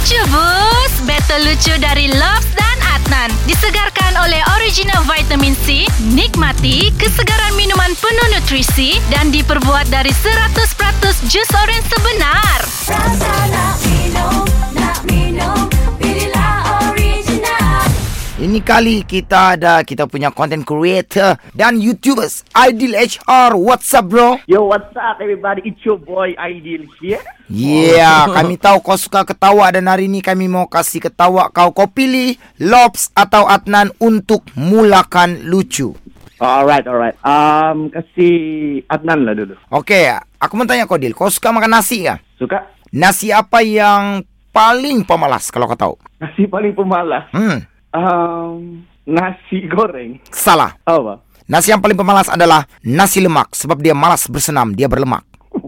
Lucu Bus Battle lucu dari Lobs dan Adnan. Disegarkan oleh original vitamin C Nikmati kesegaran minuman penuh nutrisi Dan diperbuat dari 100% jus orange sebenar. Rasa Ini kali kita ada kita punya content creator dan YouTubers Aidil HR. What's up bro? Yo, what's up everybody? It's your boy Aidil here. Yeah, kami tahu kau suka ketawa dan hari ini kami mau kasih ketawa kau. Kau pilih Lobs atau Adnan untuk mulakan lucu. Alright, alright. Um, kasih Adnan lah dulu. Okey, aku mau tanya kau Dil. Kau suka makan nasi kah? Suka? Nasi apa yang paling pemalas kalau kau tahu? Nasi paling pemalas. Hmm, Um, nasi goreng. salah. Apa? Nasi yang paling pemalas adalah nasi lemak sebab dia malas bersenam, dia berlemak.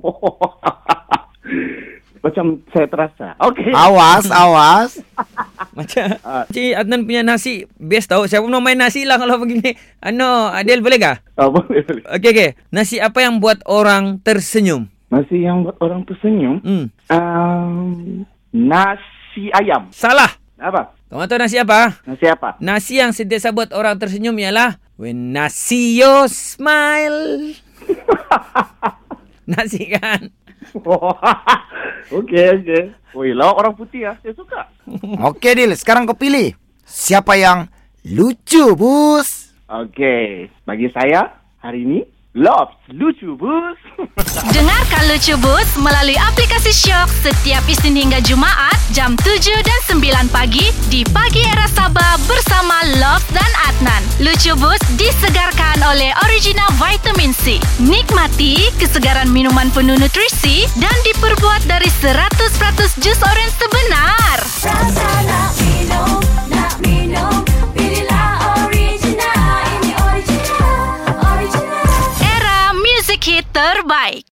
Macam saya terasa. Okay. Awas, awas. Macam Cik Adnan punya nasi Best tau Saya pun mau main nasi lah Kalau begini Ano Adil boleh kah? Oh, boleh, boleh. Okey okey Nasi apa yang buat orang tersenyum? Nasi yang buat orang tersenyum. Hmm Um, nasi ayam. Salah Apa? Kamu tahu nasi apa? Nasi apa? Nasi yang sentiasa buat orang tersenyum ialah When nasi you smile Nasi kan? okay, okay. Woi, lawak orang putih ah. Saya suka. Okey Dil, sekarang kau pilih. Siapa yang lucu, bus? Okay. Bagi saya, hari ini, Lobs. Lucu, bus. Dengarkan Lucu Bus melalui aplikasi Shock setiap Isnin hingga Jumaat jam 7 dan 9 pagi di Pagi Era Sabah bersama Love dan Adnan. Lucu Bus disegarkan oleh original vitamin C. Nikmati kesegaran minuman penuh nutrisi dan diperbuat dari 100% jus orange sebenar. Rasa terbaik.